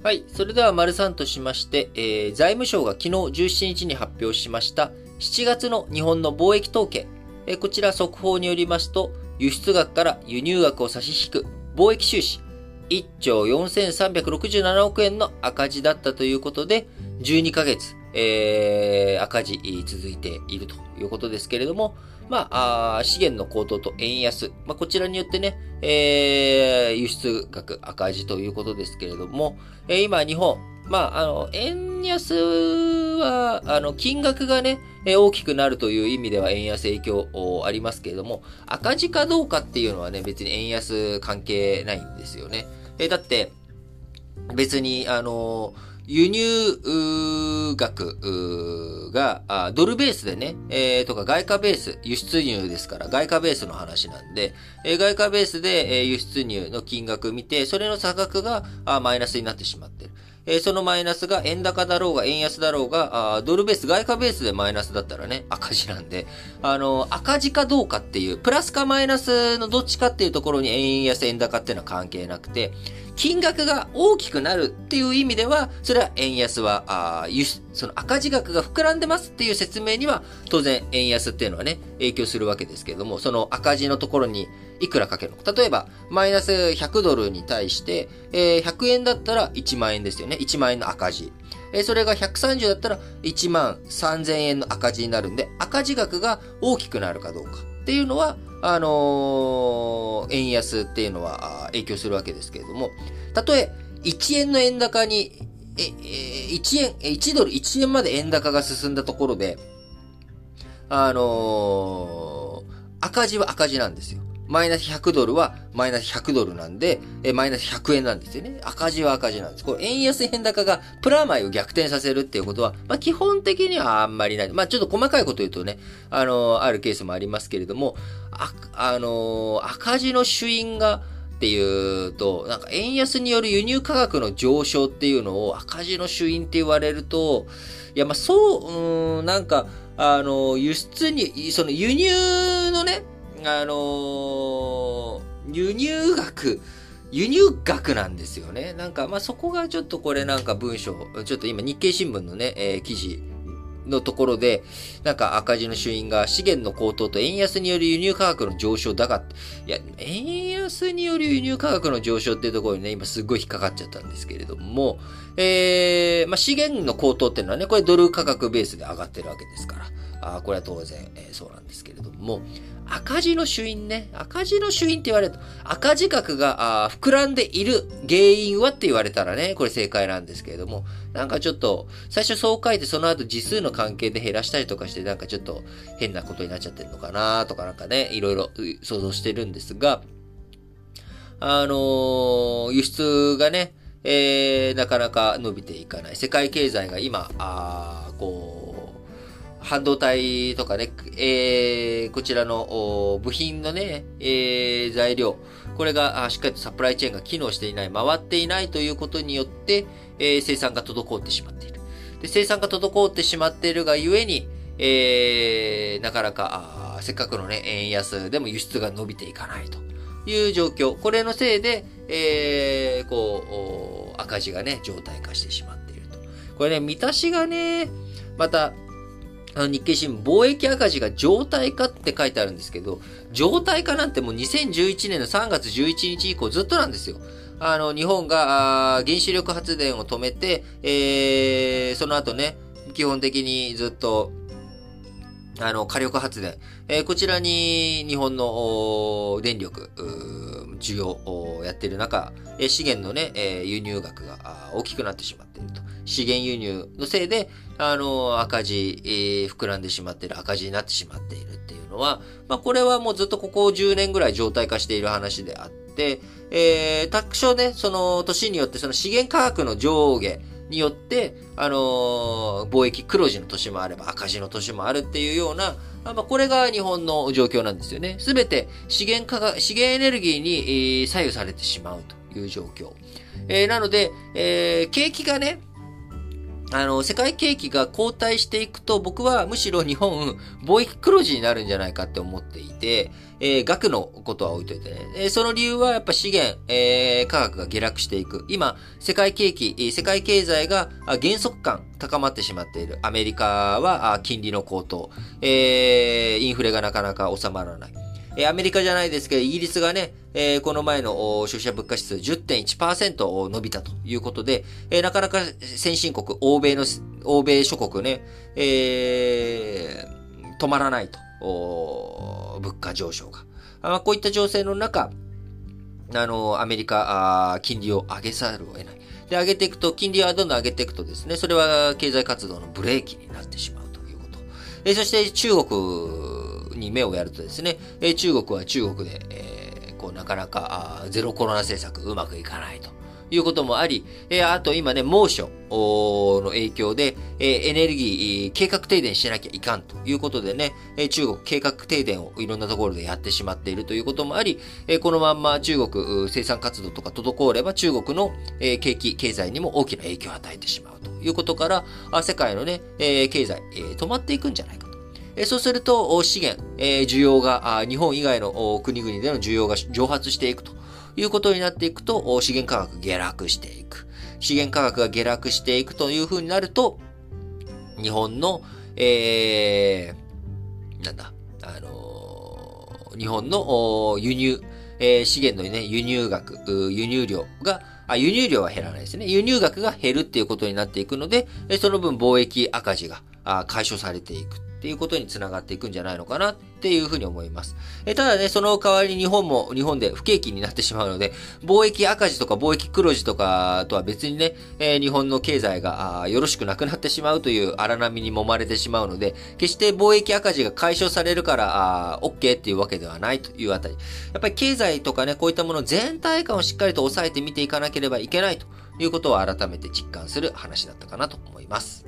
はい。それでは、丸三としまして、えー、財務省が昨日17日に発表しました7月の日本の貿易統計。えー、こちら速報によりますと、輸出額から輸入額を差し引く貿易収支1兆4367億円の赤字だったということで、12ヶ月、えー、赤字続いているということですけれども、まあ、あ資源の高騰と円安、まあ、こちらによってね、えー、輸出額赤字ということですけれども、えー、今日本、まあ、あの、円安は、あの、金額がね、大きくなるという意味では円安影響ありますけれども、赤字かどうかっていうのはね、別に円安関係ないんですよね。えだって、別に、あの輸入額がドルベースでね、えー、とか外貨ベース、輸出入ですから外貨ベースの話なんで、えー、外貨ベースで、輸出入の金額見て、それの差額がマイナスになってしまってる。えそのマイナスが円高だろうが円安だろうが、あドルベース、外貨ベースでマイナスだったらね、赤字なんで、あの、赤字かどうかっていう、プラスかマイナスのどっちかっていうところに円安、円高っていうのは関係なくて、金額が大きくなるっていう意味では、それは円安は、あ輸出、その赤字額が膨らんでますっていう説明には、当然円安っていうのはね、影響するわけですけれども、その赤字のところにいくらかけるの？か。例えば、マイナス100ドルに対して、えー、100円だったら1万円ですよね。1万円の赤字。えー、それが130だったら1万3000円の赤字になるんで、赤字額が大きくなるかどうかっていうのは、あのー、円安っていうのは影響するわけですけれども、たとえ1円の円高に、え、え1円、1ドル1円まで円高が進んだところで、あのー、赤字は赤字なんですよ。マイナス100ドルはマイナス100ドルなんで、えマイナス100円なんですよね。赤字は赤字なんです。これ、円安円高がプラマイを逆転させるっていうことは、まあ、基本的にはあんまりない。まあ、ちょっと細かいこと言うとね、あのー、あるケースもありますけれども、あ、あのー、赤字の主因が、っていうと、なんか円安による輸入価格の上昇っていうのを赤字の主因って言われると、いや、まあ、そう、うん、なんか、あの、輸出に、その輸入のね、あのー、輸入額、輸入額なんですよね。なんか、まあ、そこがちょっとこれなんか文章、ちょっと今日経新聞のね、えー、記事のところで、なんか赤字の主因が資源の高騰と円安による輸入価格の上昇だが、いや、円安による輸入価格の上昇っていうところにね、今すっごい引っかかっちゃったんですけれども、えー、まあ、資源の高騰っていうのはね、これドル価格ベースで上がってるわけですから。あこれは当然、えー、そうなんですけれども、赤字の主因ね、赤字の主因って言われると、赤字額があ膨らんでいる原因はって言われたらね、これ正解なんですけれども、なんかちょっと、最初そう書いてその後字数の関係で減らしたりとかして、なんかちょっと変なことになっちゃってるのかなとかなんかね、いろいろ想像してるんですが、あのー、輸出がね、えー、なかなか伸びていかない。世界経済が今、あこう、半導体とかね、えー、こちらの部品のね、えー、材料、これがしっかりとサプライチェーンが機能していない、回っていないということによって、えー、生産が滞ってしまっている。で、生産が滞ってしまっているがゆえに、えー、なかなか、せっかくのね、円安でも輸出が伸びていかないという状況。これのせいで、えー、こう、赤字がね、状態化してしまっていると。これね、見出しがね、また、あの日経新聞、貿易赤字が状態化って書いてあるんですけど、状態化なんてもう2011年の3月11日以降ずっとなんですよ。あの、日本が原子力発電を止めて、えー、その後ね、基本的にずっと、あの、火力発電。えー、こちらに日本の電力、需要をやっている中、資源のね、え輸入額が大きくなってしまっていると。資源輸入のせいで、あの、赤字、えー、膨らんでしまっている、赤字になってしまっているっていうのは、まあ、これはもうずっとここ10年ぐらい状態化している話であって、えー、各所ね、その年によってその資源価格の上下、によって、あのー、貿易黒字の年もあれば赤字の年もあるっていうような、まあ、これが日本の状況なんですよね。すべて資源化が、資源エネルギーに、えー、左右されてしまうという状況。えー、なので、えー、景気がね、あの、世界景気が後退していくと、僕はむしろ日本、貿易黒字になるんじゃないかって思っていて、えー、額のことは置いといてね。えー、その理由はやっぱ資源、えー、価格が下落していく。今、世界景気、世界経済が減速感高まってしまっている。アメリカは金利の高騰、えー、インフレがなかなか収まらない。えアメリカじゃないですけど、イギリスがね、えこの前の消費者物価指数10.1%伸びたということで、えなかなか先進国、欧米の、欧米諸国ね、えー、止まらないと、物価上昇が。あこういった情勢の中、あの、アメリカ、あ金利を上げざるを得ない。で、上げていくと、金利はどんどん上げていくとですね、それは経済活動のブレーキになってしまうということ。えそして中国に目をやるとですね、え中国は中国で、えー、こうなかなかゼロコロナ政策うまくいかないと。いうこともあり、えあと今ね、猛暑の影響で、えエネルギー、計画停電しなきゃいかんということでね、え中国計画停電をいろんなところでやってしまっているということもあり、えこのまんま中国生産活動とか滞れば中国の、え景気、経済にも大きな影響を与えてしまうということから、あ世界のね、え経済、え止まっていくんじゃないか。えそうすると、資源、え需要が、日本以外の国々での需要が蒸発していくということになっていくと、資源価格下落していく。資源価格が下落していくというふうになると、日本の、えー、なんだ、あのー、日本の輸入、えー、資源のね、輸入額、輸入量が、あ、輸入量は減らないですね。輸入額が減るっていうことになっていくので、その分貿易赤字が解消されていく。っていうことにつながっていくんじゃないのかなっていうふうに思います。えただね、その代わりに日本も日本で不景気になってしまうので、貿易赤字とか貿易黒字とかとは別にね、え、日本の経済がよろしくなくなってしまうという荒波に揉まれてしまうので、決して貿易赤字が解消されるから、あー OK っていうわけではないというあたり。やっぱり経済とかね、こういったもの全体感をしっかりと抑えて見ていかなければいけないということを改めて実感する話だったかなと思います。